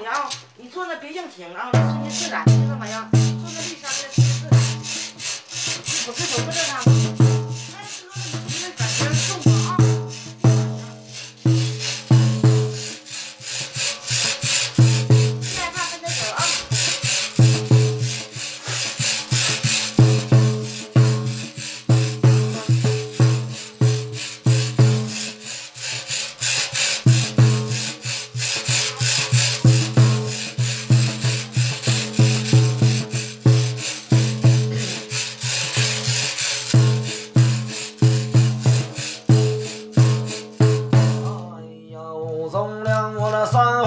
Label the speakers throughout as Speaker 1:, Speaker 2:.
Speaker 1: 你啊，你坐那别硬挺啊，顺其自然，听到没有？坐那立山面顺其自然，我这手不正常
Speaker 2: 吗？重量我那三。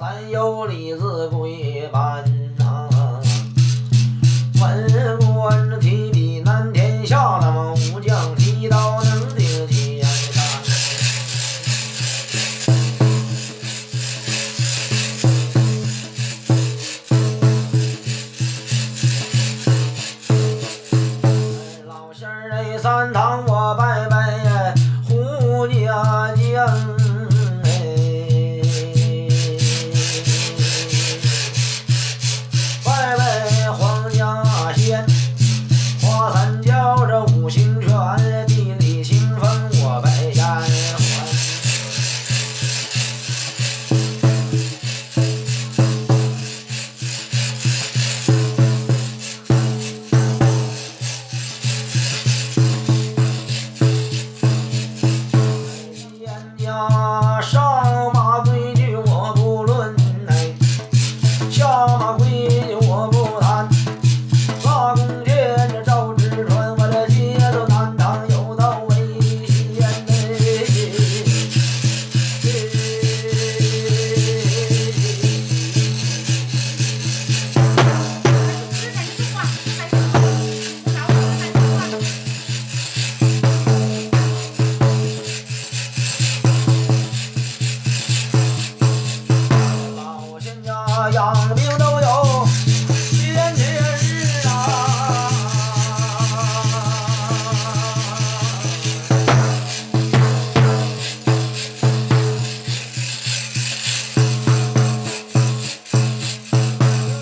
Speaker 2: 咱有李子不班呐啊文官提笔难天下那么武将提刀能定天下老仙儿泪三堂我拜拜当兵都有纪念日啊！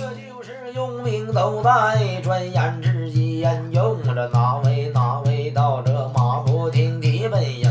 Speaker 2: 这就是用兵都在转眼之间，用了哪位哪位到这马不停蹄奔。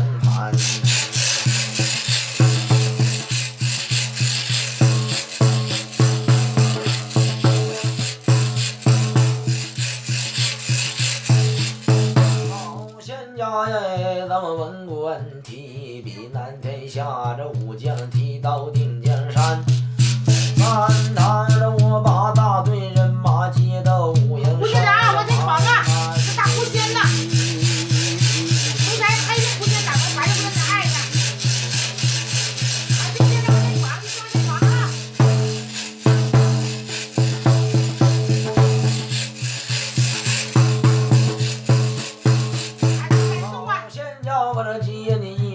Speaker 2: E aí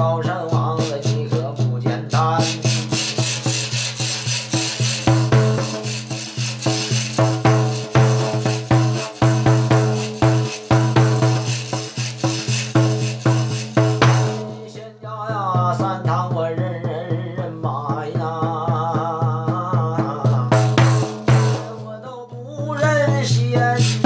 Speaker 2: 高山王的你可不简单。仙家呀，三堂我人人人买呀。我都不认识。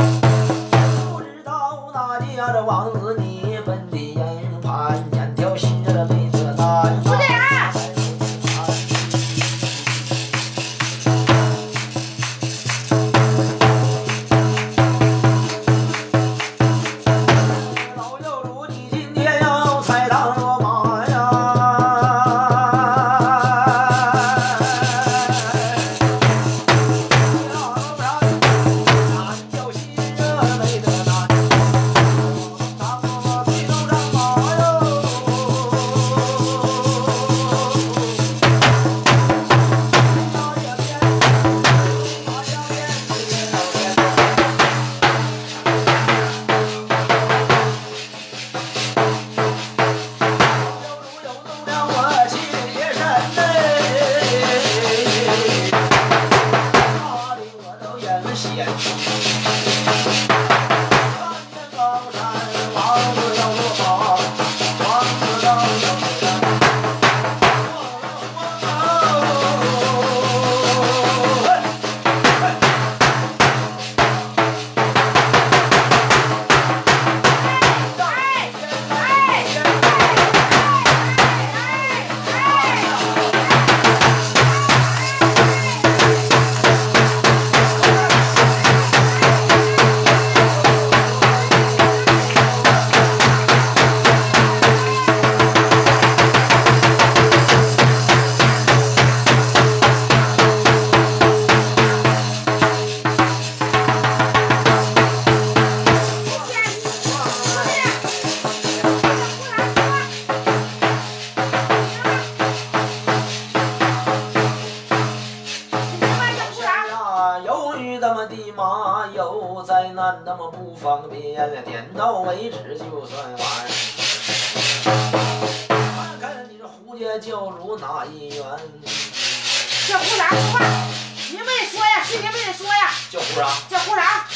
Speaker 2: 灾难，那么不方便，点到为止就算完。看看你这胡家教主哪一员？
Speaker 1: 叫胡啥？胡爸，您没说呀，是您没说呀？
Speaker 2: 叫胡啥？
Speaker 1: 叫胡啥？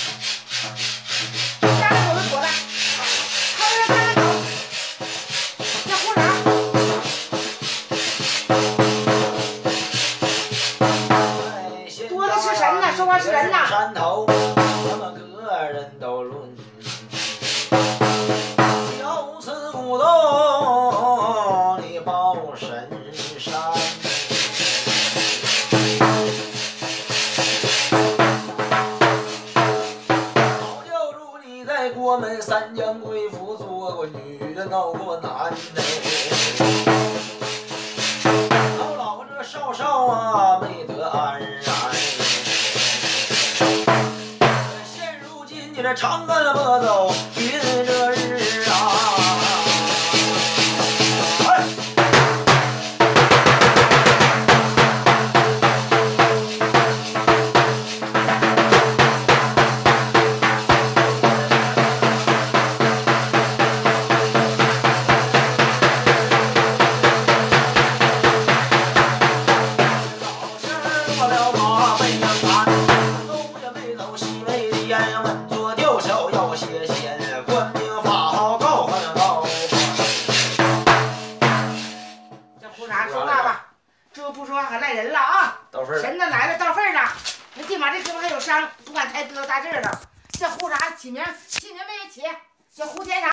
Speaker 3: 让我给我
Speaker 2: 拿进来 follow